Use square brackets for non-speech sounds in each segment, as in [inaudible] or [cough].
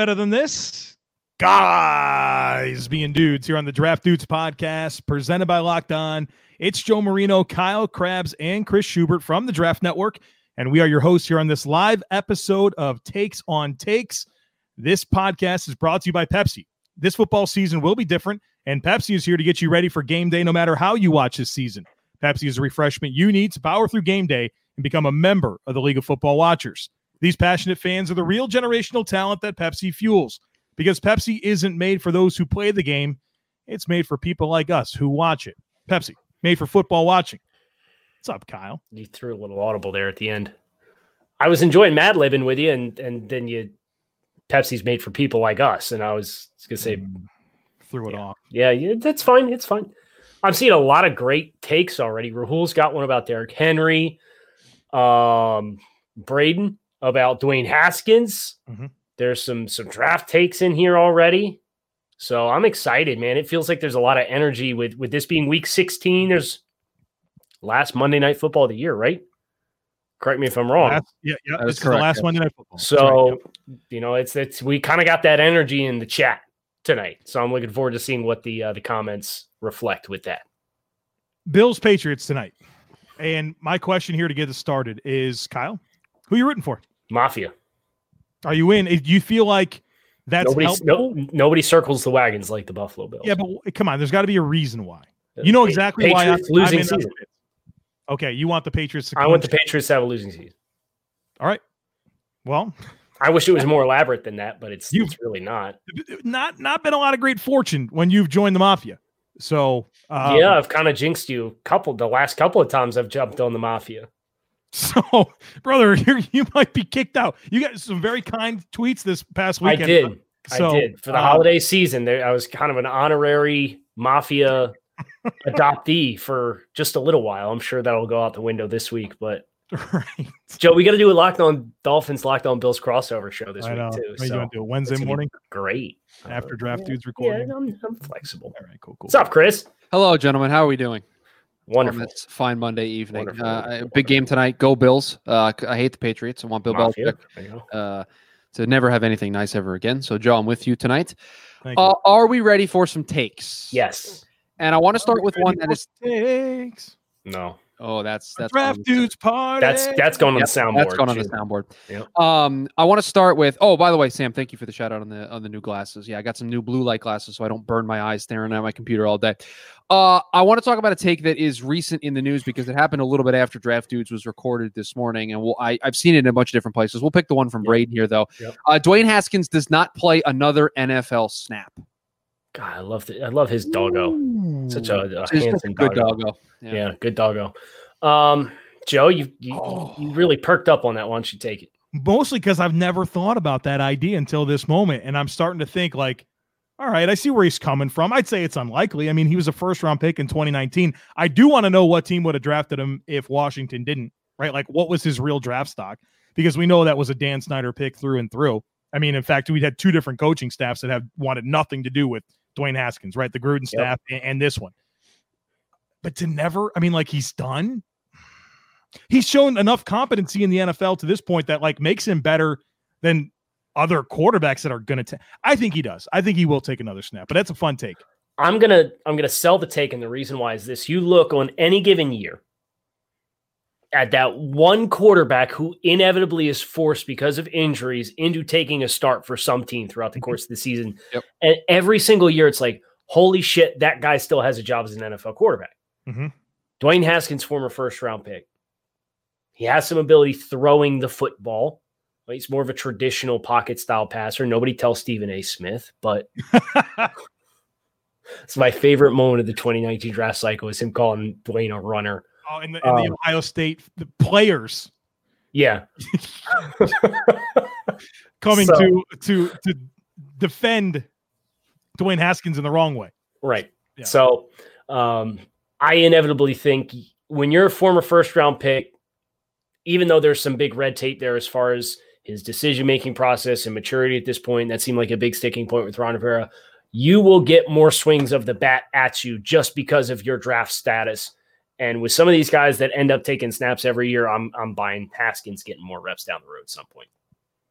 Better than this? Guys being dudes here on the Draft Dudes podcast, presented by Locked On. It's Joe Marino, Kyle Crabbs, and Chris Schubert from the Draft Network. And we are your hosts here on this live episode of Takes on Takes. This podcast is brought to you by Pepsi. This football season will be different, and Pepsi is here to get you ready for game day no matter how you watch this season. Pepsi is a refreshment you need to power through game day and become a member of the League of Football Watchers. These passionate fans are the real generational talent that Pepsi fuels because Pepsi isn't made for those who play the game, it's made for people like us who watch it. Pepsi, made for football watching. What's up, Kyle? You threw a little audible there at the end. I was enjoying Mad Libbing with you, and and then you Pepsi's made for people like us, and I was gonna say Mm, threw it yeah. off. Yeah, yeah, that's fine. It's fine. I'm seeing a lot of great takes already. Rahul's got one about Derrick Henry, um, Braden about Dwayne Haskins. Mhm. There's some some draft takes in here already, so I'm excited, man. It feels like there's a lot of energy with with this being Week 16. There's last Monday Night Football of the year, right? Correct me if I'm wrong. Last- yeah, yeah. That This is is the correct, last yes. Monday Night Football. So, right, you know, it's it's we kind of got that energy in the chat tonight. So I'm looking forward to seeing what the uh, the comments reflect with that. Bills Patriots tonight. And my question here to get us started is Kyle, who you rooting for? Mafia. Are you in? Do you feel like that's nobody no, nobody circles the wagons like the Buffalo Bills. Yeah, but come on, there's got to be a reason why. You know exactly why I'm, losing I'm season. Okay, you want the Patriots to I want the. Patriots to have a losing season. All right. Well, I wish it was more elaborate than that, but it's it's really not. not not been a lot of great fortune when you've joined the mafia. So um, yeah, I've kind of jinxed you couple the last couple of times I've jumped on the mafia. [laughs] So, brother, [laughs] you you might be kicked out. You got some very kind tweets this past weekend. I did. So, I did. For the uh, holiday season, there I was kind of an honorary mafia [laughs] adoptee for just a little while. I'm sure that'll go out the window this week, but Right. Joe, we got to do a Locked On Dolphins, Locked On Bills crossover show this I week know. too. What are you So going do? Wednesday it's gonna be morning great after Uh, draft yeah, dudes Yeah, recording? I'm, I'm flexible. All right, cool, cool. What's up, Chris? Hello, gentlemen. How are we doing? On Wonderful. this fine Monday evening? Wonderful, Uh, wonderful, big game tonight. Go Bills. Uh, I hate the Patriots. I want Bill Mafia. Belichick There you go. uh, to never have anything nice ever again. So, Joe, I'm with you tonight. Thank you. Uh, are we ready for some takes? Yes. And I want to start with one that is takes. No. Oh, that's that's draft on- dudes party. That's that's going on Yep, the soundboard. That's going on the soundboard. Yep. Um, I want to start with. Oh, by the way, Sam, thank you for the shout out on the on the new glasses. Yeah, I got some new blue light glasses, so I don't burn my eyes staring at my computer all day. Uh, I want to talk about a take that is recent in the news because it happened a little bit after Draft Dudes was recorded this morning, and we'll, I, I've seen it in a bunch of different places. We'll pick the one from Yep. Braden here, though. Yep. Uh, Dwayne Haskins does not play another NFL snap. God, I love the, I love his doggo. Such a, a handsome good doggo. doggo. Yeah. good doggo. Um, Joe, you you, Oh. you really perked up on that. Why don't you take it? mostly because I've never thought about that idea until this moment, and I'm starting to think like, all right, I see where he's coming from. I'd say it's unlikely. I mean, he was a first round pick in 2019. I do want to know what team would have drafted him if Washington didn't. Right, like what was his real draft stock? Because we know that was a Dan Snyder pick through and through. I mean, in fact, we had two different coaching staffs that have wanted nothing to do with Dwayne Haskins, right? The Gruden staff and, and this one. But to never, I mean, like he's done. He's shown enough competency in the NFL to this point that like makes him better than other quarterbacks that are going to take. I think he does. I think he will take another snap, but that's a fun take. I'm gonna I'm gonna sell the take, and the reason why is this: you look on any given year at that one quarterback who inevitably is forced because of injuries into taking a start for some team throughout the course of the season, Yep. and every single year it's like, holy shit, that guy still has a job as an NFL quarterback. Mhm. Dwayne Haskins, former first round pick, he has some ability throwing the football. He's more of a traditional pocket style passer. Nobody tells Stephen A. Smith, but [laughs] it's my favorite moment of the 2019 draft cycle is him calling Dwayne a runner. Oh, in the, in the Um, Ohio State the players Yeah. [laughs] coming So- to to to defend Dwayne Haskins in the wrong way. Right. Yeah. So um, I inevitably think when you're a former first round pick, even though there's some big red tape there as far as his decision making process and maturity at this point, that seemed like a big sticking point with Ron Rivera. You will get more swings of the bat at you just because of your draft status. And with some of these guys that end up taking snaps every year, I'm I'm buying Haskins getting more reps down the road at some point.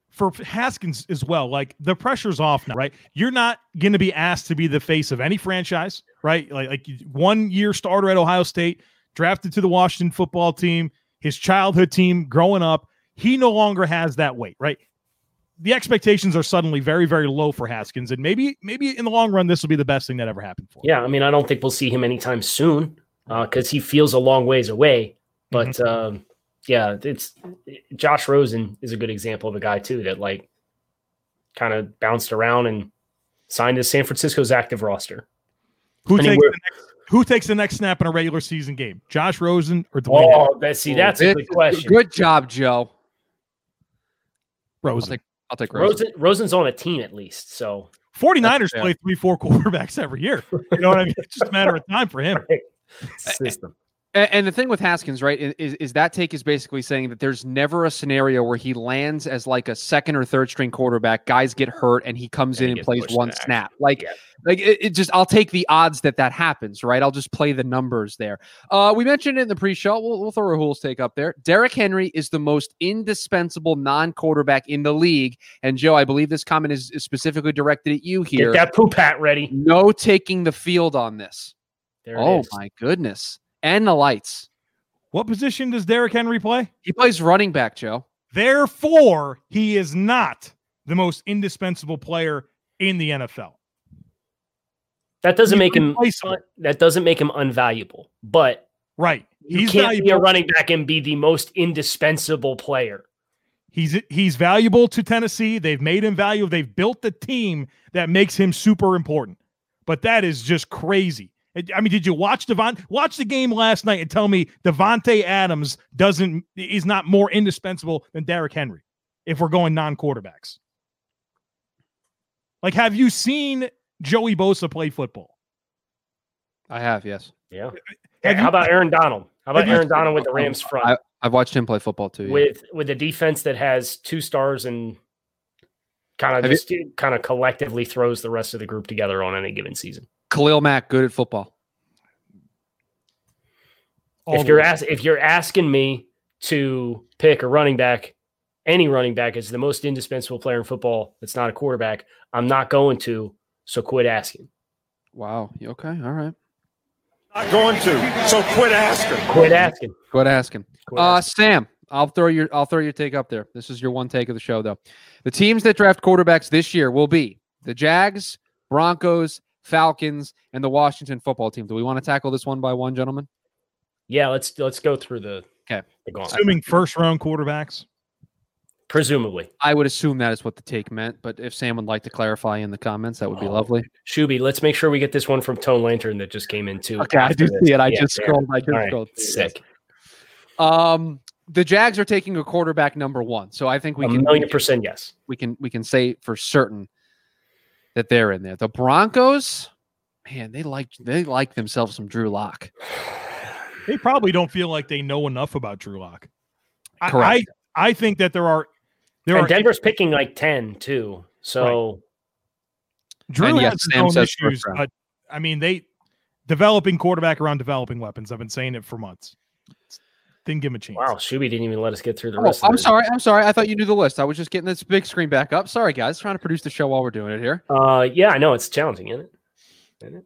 for Haskins as well, like the pressure's off now, right? You're not going to be asked to be the face of any franchise, right? Like, like one year starter at Ohio State, drafted to the Washington football team, his childhood team growing up. He no longer has that weight, right? The expectations are suddenly very, very low for Haskins, and maybe, maybe in the long run, this will be the best thing that ever happened for him. Yeah, I mean, I don't think we'll see him anytime soon because uh, he feels a long ways away. But mm-hmm. um, yeah, it's Josh Rosen is a good example of a guy too that like kind of bounced around and signed to San Francisco's active roster. Who takes, the next, who takes the next snap in a regular season game? Josh Rosen or Dwayne? Oh, that, see, that's a good question. Good job, Joe. Rosen. I'll take, I'll take Rosen. Rosen. Rosen's on a team at least, so 49ers play three, four quarterbacks every year. You know what I mean? It's just a matter of time for him. [laughs] System. And, the thing with Haskins, right, is, is that take is basically saying that there's never a scenario where he lands as like a second or third string quarterback. Guys get hurt, and he comes and in and plays one back. snap. Like, yeah. like it, it, just I'll take the odds that that happens, right? I'll just play the numbers there. Uh, we mentioned it in the pre-show. We'll, we'll throw Rahul's take up there. Derrick Henry is the most indispensable non-quarterback in the league. And Joe, I believe this comment is, is specifically directed at you here. Get that poop hat ready. No taking the field on this. Oh my goodness and the lights. What position does Derrick Henry play? He plays running back, Joe. Therefore, he is not the most indispensable player in the NFL. That doesn't He's make him that doesn't make him unvaluable. But right, you can't valuable. be a running back and be the most indispensable player. He's he's valuable to Tennessee. They've made him valuable. They've built the team that makes him super important. But that is just crazy. I mean, did you watch Devon watch the game last night and tell me Davante Adams doesn't is not more indispensable than Derrick Henry if we're going non-quarterbacks? Like, have you seen Joey Bosa play football? I have, yes. Yeah. Hey, how about Aaron Donald? How about Aaron Donald with the Rams front? I, have watched him play football too. Yeah. With with a defense that has two stars and kind of have just you, kind of collectively throws the rest of the group together on any given season. Khalil Mack, good at football. All if you're ask, if you're asking me to pick a running back, any running back is the most indispensable player in football that's not a quarterback, I'm not going to. So quit asking. Wow. Okay. All right. Not going to. So quit asking. Quit asking. Quit asking. Quit uh, asking. Sam, I'll throw your I'll throw your take up there. This is your one take of the show, though. The teams that draft quarterbacks this year will be the Jags, Broncos, Falcons, and the Washington football team. Do we want to tackle this one by one, gentlemen? Yeah, let's let's go through the okay. The Assuming first round quarterbacks. Presumably. I would assume that is what the take meant, but if Sam would like to clarify in the comments, that would be oh, lovely. Shuby, let's make sure we get this one from Tone Lantern that just came in too. Okay, I do see it. I yeah, just scrolled. I just scrolled. Sick. Um, the Jags are taking a quarterback number one, so I think we a can million percent yes. We can we can say for certain that they're in there. The Broncos, man, they like they like themselves some Drew Lock. They probably don't feel like they know enough about Drew Lock. Correct. I, I, think that there are there and are Denver's picking like ten too. So right. Drew has his own issues, but I mean they developing quarterback around developing weapons. I've been saying it for months. Didn't give him a chance. Wow, Shuby didn't even let us get through the oh, rest. I'm sorry. I'm sorry. I thought you knew the list. I was just getting this big screen back up. Sorry, guys. Trying to produce the show while we're doing it here. Uh, yeah, I know it's challenging, isn't it? Isn't it?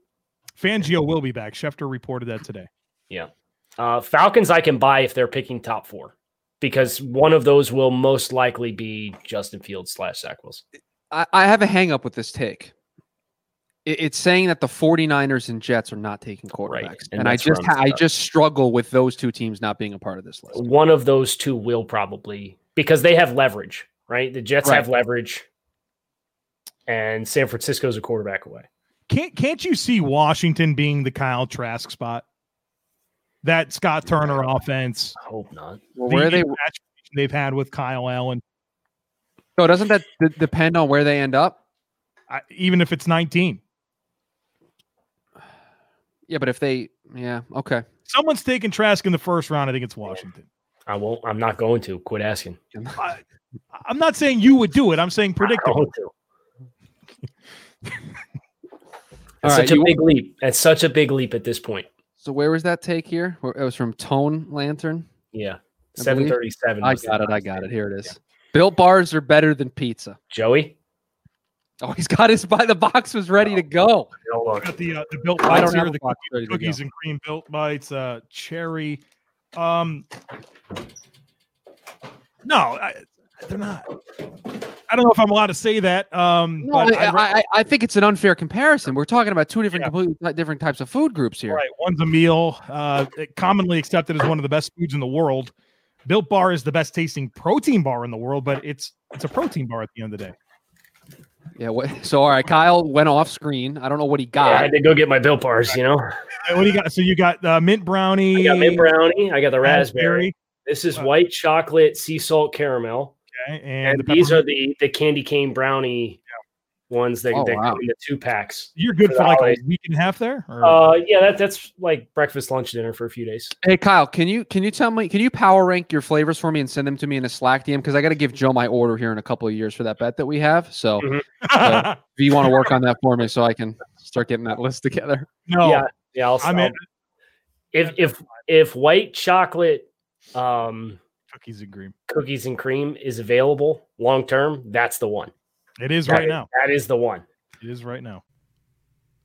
Fangio will be back. Schefter reported that today. Yeah. Uh, Falcons, I can buy if they're picking top four because one of those will most likely be Justin Fields slash Zach Wilson. I, I have a hang up with this take. It, it's saying that the 49ers and Jets are not taking quarterbacks. Right. And, and I just I just struggle with those two teams not being a part of this list. One of those two will probably because they have leverage, right? The Jets right. have leverage and San Francisco's a quarterback away. Can't can't you see Washington being the Kyle Trask spot? That Scott Turner offense. I hope not. Well, where they they've had with Kyle Allen. So doesn't that d- depend on where they end up? I, even if it's 19. Yeah, but if they, yeah, okay. Someone's taking Trask in the first round. I think it's Washington. I won't. I'm not going to. Quit asking. [laughs] I, am not saying you would do it. I'm saying predictable. That's right, such a big want... leap. That's such a big leap at this point. So where was that take here? It was from Tone Lantern. Yeah, seven thirty-seven. I got it. I got it. Here it is. Built bars are better than pizza. Joey. Oh, he's got his by the box was ready to go. Look. Got the uh, the built bites here, the box ready to go. cookies and cream built bites, uh, cherry. Um, no, I, they're not. I don't know if I'm allowed to say that. Um, No, but I, I, I, I think it's an unfair comparison. We're talking about two different, Yeah. completely different types of food groups here. right, one's a meal, uh, commonly accepted as one of the best foods in the world. Built Bar is the best tasting protein bar in the world, but it's it's a protein bar at the end of the day. Yeah. What, so, all right, Kyle went off screen. I don't know what he got. I had to go get my Built Bars. You know, [laughs] What do you got? So you got uh, mint brownie. I got mint brownie. I got the raspberry. This is Wow. white chocolate sea salt caramel, okay, and, and, the these are the the candy cane brownie ones that, Oh, that wow. come in the two packs. You're good for for the like a week and a half there. Or? Uh, yeah, that that's like breakfast, lunch, dinner for a few days. Hey, Kyle, can you can you tell me can you power rank your flavors for me and send them to me in a Slack DM because I got to give Joe my order here in a couple of years for that bet that we have. So, Mhm. if you want to work on that for me, so I can start getting that list together. no, Yeah, yeah. I'll, I mean I'll- if if if white chocolate um cookies and cream. cookies and cream is available long term, that's the one. It is That right is- now. That is the one. It is right now.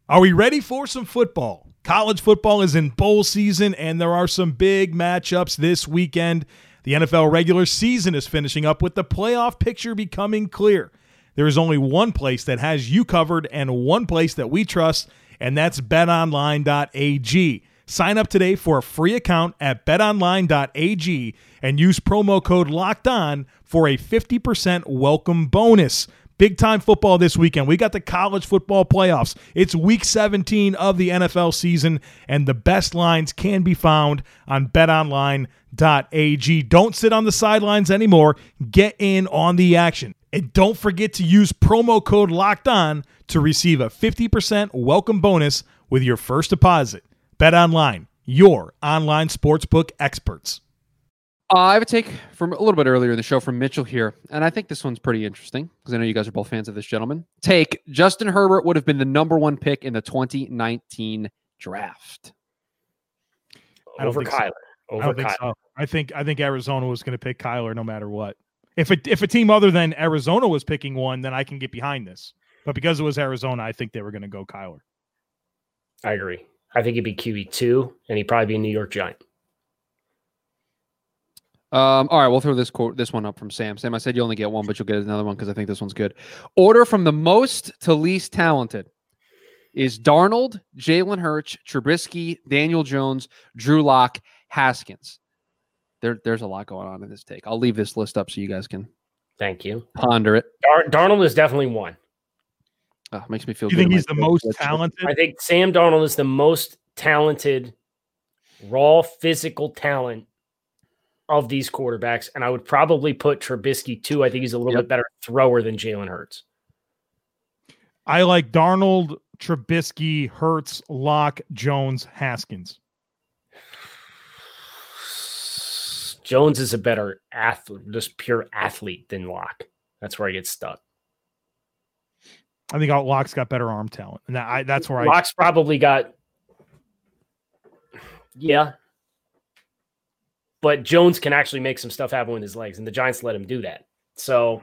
Are we ready for some football? College football is in bowl season, and there are some big matchups this weekend. The NFL regular season is finishing up with the playoff picture becoming clear. There is only one place that has you covered and one place that we trust, and that's betonline.ag. Sign up today for a free account at betonline.ag and use promo code locked on for a 50% welcome bonus. Big time football this weekend. We got the college football playoffs. It's week 17 of the NFL season, and the best lines can be found on betonline.ag. Don't sit on the sidelines anymore. Get in on the action. And don't forget to use promo code locked on to receive a 50% welcome bonus with your first deposit. Bet online, your online sportsbook experts. Uh, I have a take from a little bit earlier in the show from Mitchell here, and I think this one's pretty interesting because I know you guys are both fans of this gentleman. Take Justin Herbert would have been the number one pick in the 2019 draft. I don't Over think so. Kyler. I Over don't think Kyler. so. I think I think Arizona was going to pick Kyler no matter what. If a, if a team other than Arizona was picking one, then I can get behind this. But because it was Arizona, I think they were going to go Kyler. I agree. I think he'd be QB two, and he'd probably be a New York Giant. Um, all right, we'll throw this quote, this one up from Sam. Sam, I said you only get one, but you'll get another one because I think this one's good. Order from the most to least talented is Darnold, Jalen Hurts, Trubisky, Daniel Jones, Drew Lock, Haskins. There, there's a lot going on in this take. I'll leave this list up so you guys can Thank you. ponder it. Dar- Darnold is definitely one. Oh, makes me feel. Do you good think he's the most That's- talented? I think Sam Darnold is the most talented, raw physical talent of these quarterbacks, and I would probably put Trubisky too. I think he's a little Yep. bit better thrower than Jalen Hurts. I like Darnold, Trubisky, Hurts, Lock, Jones, Haskins. Jones is a better athlete, just pure athlete than Lock. That's where I get stuck. I think Lock's got better arm talent, and that, I, that's where I. Lock's probably got, yeah, but Jones can actually make some stuff happen with his legs, and the Giants let him do that. So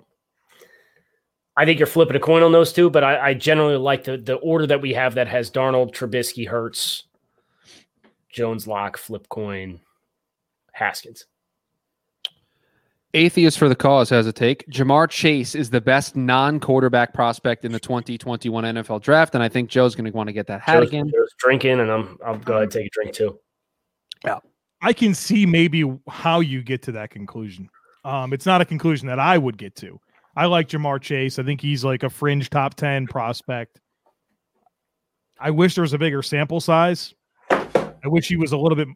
I think you're flipping a coin on those two, but I, I generally like the the order that we have that has Darnold, Trubisky, Hurts, Jones, Lock, flip coin, Haskins. Atheist for the cause has a take. Ja'Marr Chase is the best non-quarterback prospect in the 2021 NFL draft, and I think Joe's going to want to get that hat Joe's, again. Joe's drinking, and I'm I'll go ahead and take a drink too. I can see maybe how you get to that conclusion. Um, it's not a conclusion that I would get to. I like Ja'Marr Chase. I think he's like a fringe top 10 prospect. I wish there was a bigger sample size. I wish he was a little bit.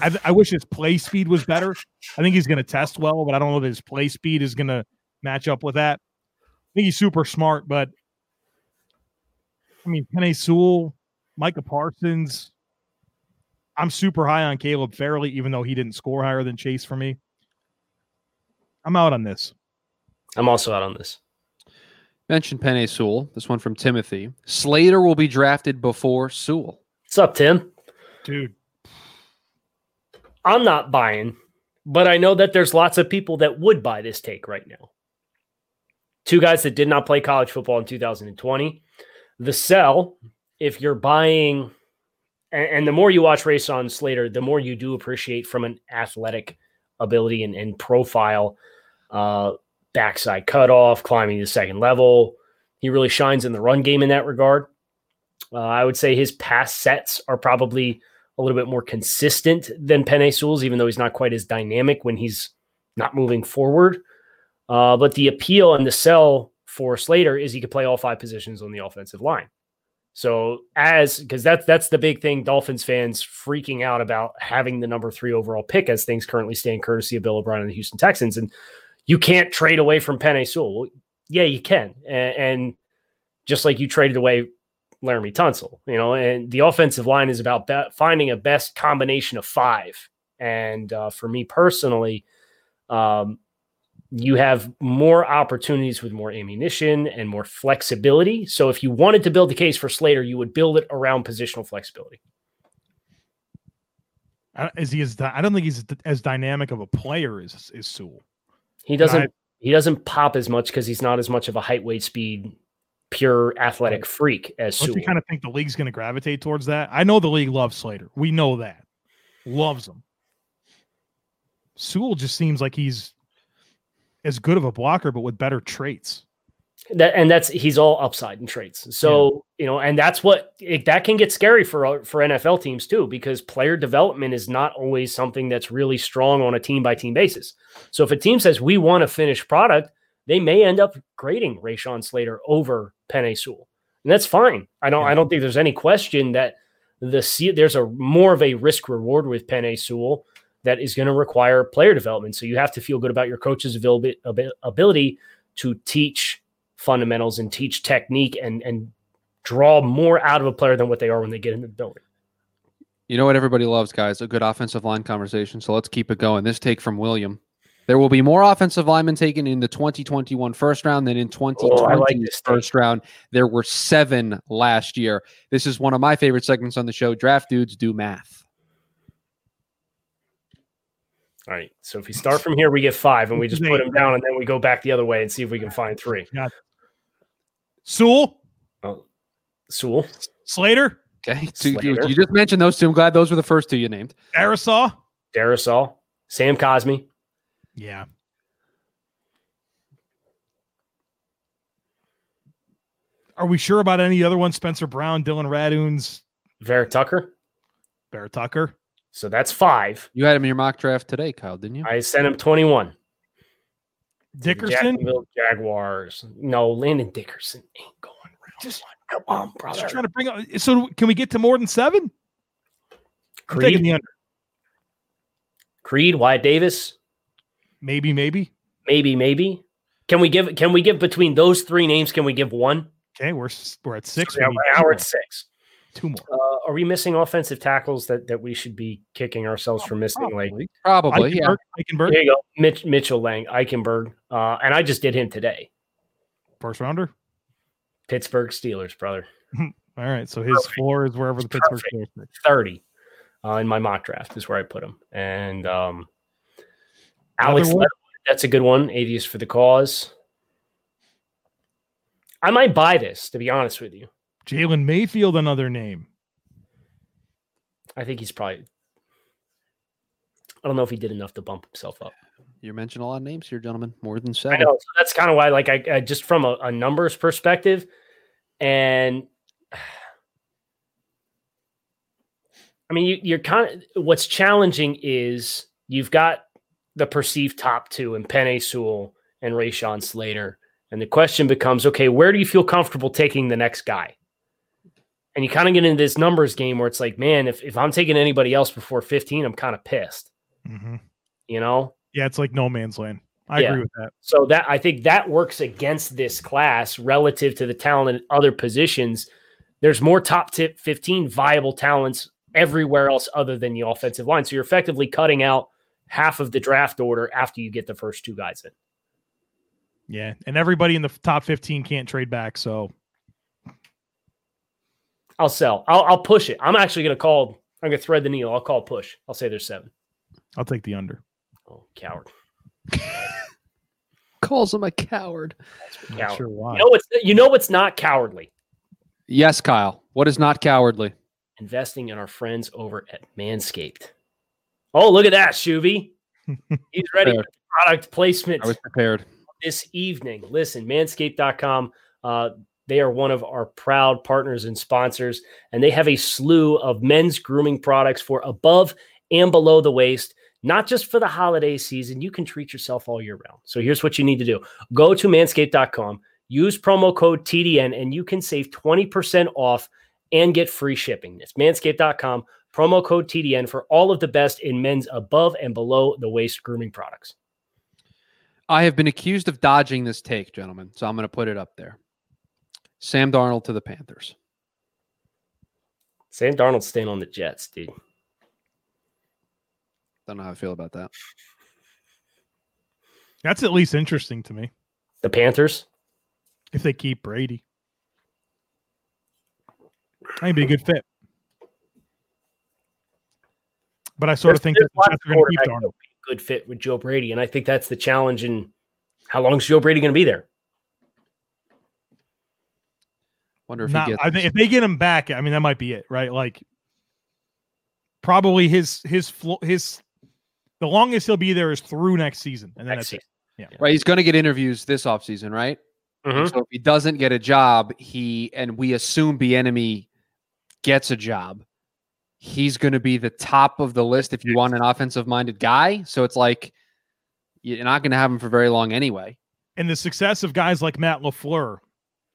I, I wish his play speed was better. I think he's going to test well, but I don't know that his play speed is going to match up with that. I think he's super smart, but I mean, Penei Sewell, Micah Parsons, I'm super high on Caleb Farley, even though he didn't score higher than Chase for me. I'm out on this. I'm also out on this. Mentioned Penei Sewell. This one from Timothy. Slater will be drafted before Sewell. What's up, Tim? Dude, I'm not buying, but I know that there's lots of people that would buy this take right now. two guys that did not play college football in 2020. The sell, if you're buying, and, and the more you watch Rashawn Slater, the more you do appreciate from an athletic ability and, and profile, uh, backside cutoff, climbing the second level. He really shines in the run game in that regard. Uh, I would say his pass sets are probably a little bit more consistent than Penei Sewell's, even though he's not quite as dynamic when he's not moving forward. Uh, but the appeal and the sell for Slater is he could play all five positions on the offensive line. So as because that's that's the big thing, Dolphins fans freaking out about having the number three overall pick as things currently stand, courtesy of Bill O'Brien and the Houston Texans, and you can't trade away from Penei Sewell. Well, yeah, you can, and, and, just like you traded away Laremy Tunsil, you know, and the offensive line is about be- finding a best combination of five. And uh, for me personally, um, you have more opportunities with more ammunition and more flexibility. So if you wanted to build the case for Slater, you would build it around positional flexibility. Is he as? I don't think he's as dynamic of a player as is Sewell. He doesn't. I, he doesn't pop as much because he's not as much of a height, weight, speed, pure athletic freak as Sewell. you kind of think the league's going to gravitate towards that? I know the league loves Slater. We know that. Loves him. Sewell just seems like he's as good of a blocker, but with better traits. That and that's he's all upside and traits. So yeah. you know, and that's what it, that can get scary for uh, for NFL teams too, because player development is not always something that's really strong on a team by team basis. So if a team says we want a finished product, they may end up grading Rashawn Slater over Penei Sewell, and that's fine. I don't yeah. I don't think there's any question that the there's a more of a risk reward with Penei Sewell that is going to require player development. So you have to feel good about your coach's ability to teach fundamentals and teach technique and and draw more out of a player than what they are when they get into the building. You know what everybody loves, guys? A good offensive line conversation. So let's keep it going. This take from William. There will be more offensive linemen taken in the 2021 first round than in 2020 oh, like first round. There were seven last year. This is one of my favorite segments on the show. Draft dudes do math. All right. So if we start from here, we get five, and we just put them down, and then we go back the other way and see if we can find three. Yeah. Sewell. Oh, Sewell. Slater. Okay. So you, you, just mentioned those two. I'm glad those were the first two you named. Darrisaw. Darrisaw. Sam Cosmi. Yeah. Are we sure about any other ones? Spencer Brown, Dillon Radunz, Vera Tucker. Vera Tucker. So that's five. You had him in your mock draft today, Kyle, didn't you? I sent him 21. Dickerson? Jaguars. No, Landon Dickerson ain't going around. Just come on, brother. Just trying to bring up. So can we get to more than seven? Creed. the under. Creed, Wyatt Davis. Maybe, maybe. Maybe, maybe. Can we give can we give between those three names? Can we give one? Okay, we're we're at six. Yeah, we're at six. Two more. Uh, are we missing offensive tackles that, that we should be kicking ourselves for missing? Probably. Like probably, Eichenberg, yeah. Eichenberg. There you go, Mitch, Mitchell Lang, Eichenberg, uh, and I just did him today. First rounder. Pittsburgh Steelers, brother. [laughs] All right, so his Perfect. floor is wherever the Pittsburgh Steelers. Thirty uh, in my mock draft is where I put him, and um, Alex, that's a good one. Atheist for the cause. I might buy this, to be honest with you. Jalen Mayfield, another name. I think he's probably. I don't know if he did enough to bump himself up. You mentioned a lot of names here, gentlemen. More than seven. I know. So that's kind of why, like, I, I just from a, a numbers perspective, and [sighs] I mean, you, you're kind of what's challenging is you've got the perceived top two and Penei Sewell and Rashawn Slater. And the question becomes, okay, where do you feel comfortable taking the next guy? And you kind of get into this numbers game where it's like, man, if, if I'm taking anybody else before 15, I'm kind of pissed. Mm-hmm. You know? Yeah, it's like no man's land. I yeah. agree with that. So that I think that works against this class relative to the talent in other positions. There's more top tip 15 viable talents everywhere else other than the offensive line. So you're effectively cutting out half of the draft order after you get the first two guys in. Yeah, and everybody in the top 15 can't trade back, so I'll sell. I'll, I'll push it. I'm actually going to call. I'm going to thread the needle. I'll call push. I'll say there's seven. I'll take the under. Oh, coward. [laughs] calls him a coward. Coward. not sure why. You know what's you know what's not cowardly? Yes, Kyle. What is not cowardly? Investing in our friends over at Manscaped. Oh, look at that, Shuvi. [laughs] He's ready for product placement I was prepared. this evening. Listen, manscaped.com. Uh, they are one of our proud partners and sponsors, and they have a slew of men's grooming products for above and below the waist, not just for the holiday season. You can treat yourself all year round. So here's what you need to do go to manscaped.com, use promo code TDN, and you can save 20% off and get free shipping. It's manscaped.com, promo code TDN for all of the best in men's above and below the waist grooming products. I have been accused of dodging this take, gentlemen. So I'm going to put it up there. Sam Darnold to the Panthers. Sam Darnold's staying on the Jets, dude. Don't know how I feel about that. That's at least interesting to me The Panthers. if they keep Brady. I think it'd be a good fit. But I sort of think that the Jets are going to keep Darnold. that'll be a good fit with Joe Brady, and I think that's the challenge. And how long is Joe Brady going to be there? Wonder if Not, he gets. I think if they get him back, I mean that might be it, right? Like probably his his flo- his the longest he'll be there is through next season, and then Next that's it. season. right, he's going to get interviews this offseason, right? Mhm. So if he doesn't get a job, he and we assume Bieniemy gets a job, he's going to be the top of the list if you want an offensive minded guy. So it's like you're not going to have him for very long anyway. And the success of guys like Matt Lafleur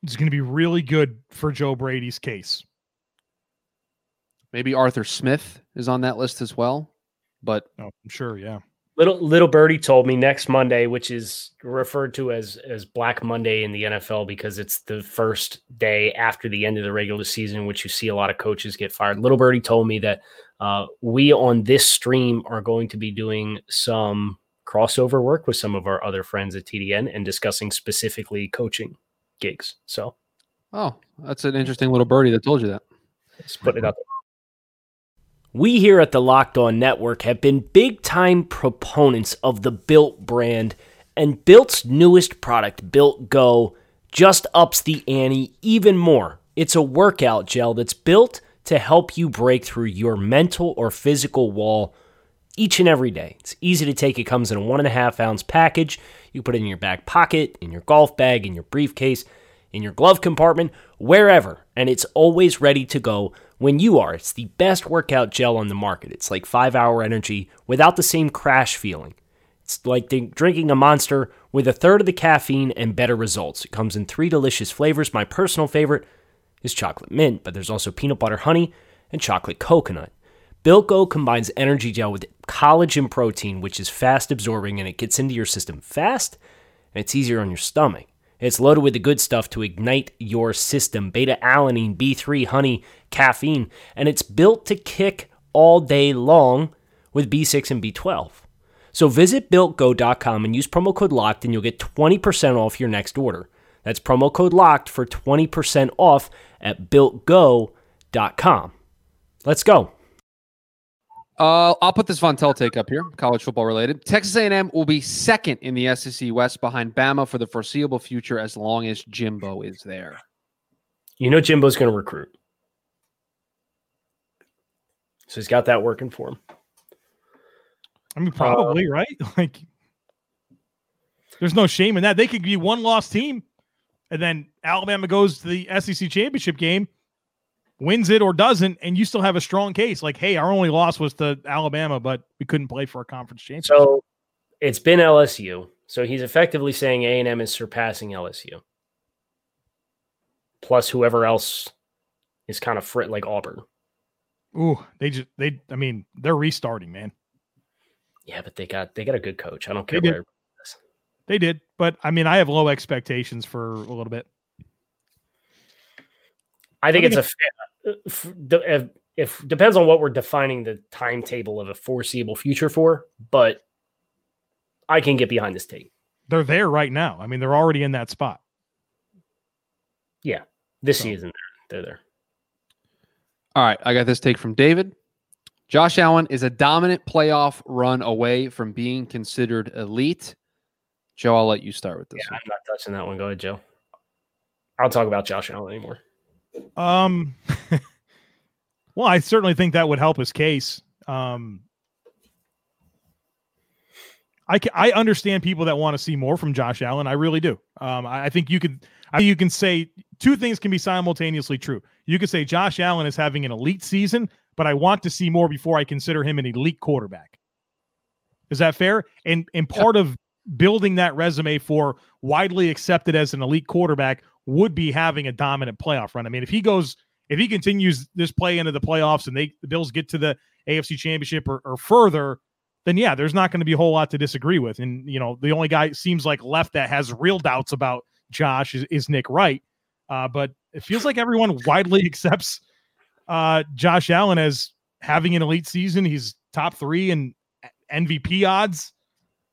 is going to be really good for Joe Brady's case. Maybe Arthur Smith is on that list as well. But Oh, I'm sure, yeah. Little little birdie told me next Monday, which is referred to as as Black Monday in the NFL because it's the first day after the end of the regular season, which you see a lot of coaches get fired. Little birdie told me that uh, we on this stream are going to be doing some crossover work with some of our other friends at TDN and discussing specifically coaching gigs. So oh, that's an interesting little birdie that told you that. Just put it up. We here at the Locked On Network have been big time proponents of the Built brand, and Built's newest product, Built Go, just ups the ante even more. It's a workout gel that's built to help you break through your mental or physical wall each and every day. It's easy to take. It comes in a one and a half ounce package. You put it in your back pocket, in your golf bag, in your briefcase, in your glove compartment, wherever, and it's always ready to go when you are. It's the best workout gel on the market. It's like five hour energy without the same crash feeling. It's like drinking a monster with a third of the caffeine and better results. It comes in three delicious flavors. My personal favorite is chocolate mint, but there's also peanut butter honey and chocolate coconut. Built Go combines energy gel with collagen protein, which is fast absorbing and it gets into your system fast and it's easier on your stomach. It's loaded with the good stuff to ignite your system beta alanine, B3, honey, caffeine, and it's built to kick all day long with B6 and B12. So visit builtgo.com and use promo code LOCKED and you'll get 20% off your next order. That's promo code LOCKED for 20% off at builtgo.com. Let's go. Uh, I'll put this Von Tell take up here, college football related. Texas A&M will be second in the SEC West behind Bama for the foreseeable future as long as Jimbo is there. You know Jimbo's going to recruit. So he's got that working for him. I mean, probably, right? [laughs] Like, there's no shame in that. They could be one loss team, and then Alabama goes to the SEC championship game, wins it or doesn't, and you still have a strong case. Like, hey, our only loss was to Alabama, but we couldn't play for a conference championship. So it's been LSU. So he's effectively saying A&M is surpassing LSU. Plus whoever else is kind of frit like Auburn. Ooh, they just they. I mean, they're restarting, man. Yeah, but they got they got a good coach. I don't They care did. where They did, but I mean, I have low expectations for a little bit. I think I it's a fa- if, if depends on what we're defining the timetable of a foreseeable future for, but I can get behind this take. They're there right now. I mean, they're already in that spot. Yeah, this So- season they're there. All right, I got this take from David. Josh Allen is a dominant playoff run away from being considered elite. Joe, I'll let you start with this. Yeah, I'm not touching that one. Go ahead, Joe. I'll talk about Josh Allen anymore. Um, [laughs] well, I certainly think that would help his case. Um, I ca- I understand people that want to see more from Josh Allen. I really do. Um, I, I think you could I, you can say two things can be simultaneously true. You could say Josh Allen is having an elite season, but I want to see more before I consider him an elite quarterback. Is that fair? And and part of building that resume for widely accepted as an elite quarterback would be having a dominant playoff run. I mean, if he goes, if he continues this play into the playoffs and they the Bills get to the AFC Championship or, or further, then yeah, there's not going to be a whole lot to disagree with. And you know, the only guy seems like left that has real doubts about Josh is, is Nick Wright. Uh, but it feels like everyone widely [laughs] accepts uh, Josh Allen as having an elite season. He's top three in MVP odds.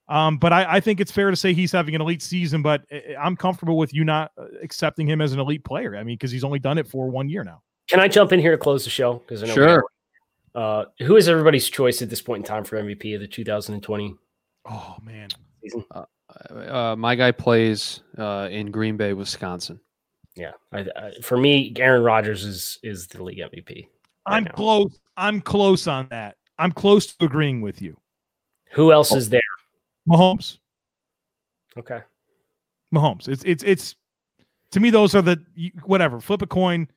Um, but I, I, think it's fair to say he's having an elite season, but I'm comfortable with you not uh, accepting him as an elite player. I mean, because he's only done it for one year now. Can I jump in here to close the show? Because I know sure. Uh, who is everybody's choice at this point in time for MVP of the 2020? Oh man, season. Uh, uh, my guy plays uh, in Green Bay, Wisconsin. Yeah, I, I, for me, Aaron Rodgers is is the league MVP. Right I'm now. close. I'm close on that. I'm close to agreeing with you. Who else is there? Mahomes. Okay. Mahomes. It's it's it's to me those are the whatever. Flip a coin.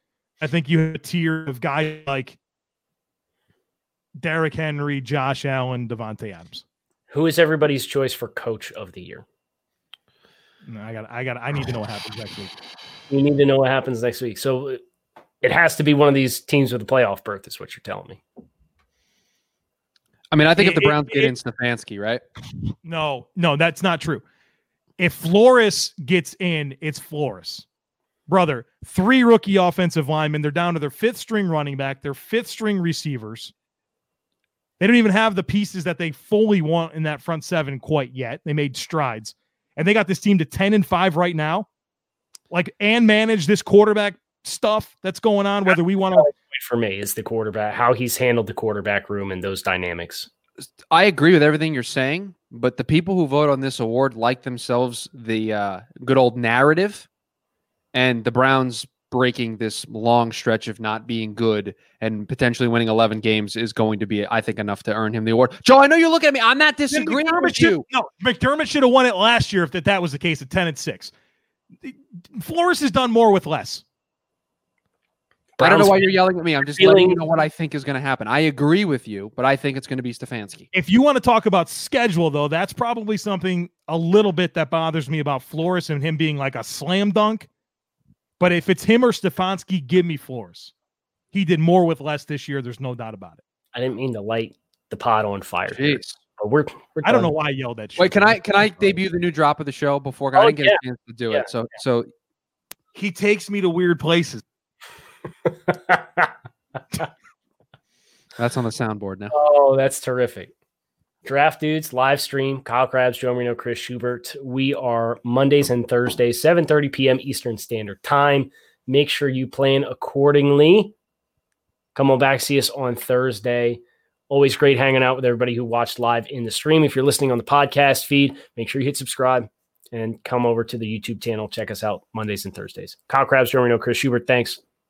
I think you have a tier of guys like Derrick Henry, Josh Allen, Davante Adams. Who is everybody's choice for coach of the year? No, I got I got I need to know what happens next week. You need to know what happens next week. So it has to be one of these teams with a playoff berth, is what you're telling me. I mean, I think it, if the Browns it, get it, in Stefanski, right? No, no, that's not true. If Flores gets in, it's Flores. Brother, three rookie offensive linemen. They're down to their fifth string running back, their fifth string receivers. They don't even have the pieces that they fully want in that front seven quite yet. They made strides. And they got this team to 10 and 5 right now. Like, and manage this quarterback stuff that's going on, whether we want to. For me, is the quarterback, how he's handled the quarterback room and those dynamics. I agree with everything you're saying, but the people who vote on this award like themselves the uh, good old narrative, and the Browns breaking this long stretch of not being good and potentially winning 11 games is going to be, I think, enough to earn him the award. Joe, I know you're looking at me. I'm not disagreeing McDermott with you. No, McDermott should have won it last year if that, that was the case at 10 and 6. Flores has done more with less. Browns I don't know why you're yelling at me. I'm just feeling, letting you know what I think is going to happen. I agree with you, but I think it's going to be Stefanski. If you want to talk about schedule, though, that's probably something a little bit that bothers me about Flores and him being like a slam dunk. But if it's him or Stefanski, give me Flores. He did more with less this year. There's no doubt about it. I didn't mean to light the pot on fire. Jeez. We're, we're I don't know why I yelled at you. Wait, can I can I debut the new drop of the show before oh, I didn't get yeah. a chance to do yeah. it? So yeah. so he takes me to weird places. That's on the soundboard now. Oh, that's terrific. Draft Dudes live stream. Kyle Crabbs, Joe Marino, Chris Schubert. We are Mondays and Thursdays, 7:30 p.m. Eastern Standard Time. Make sure you plan accordingly. Come on back, see us on Thursday. Always great hanging out with everybody who watched live in the stream. If you're listening on the podcast feed, make sure you hit subscribe and come over to the YouTube channel. Check us out Mondays and Thursdays. Kyle Crabbs, Joe Marino, Chris Schubert. Thanks.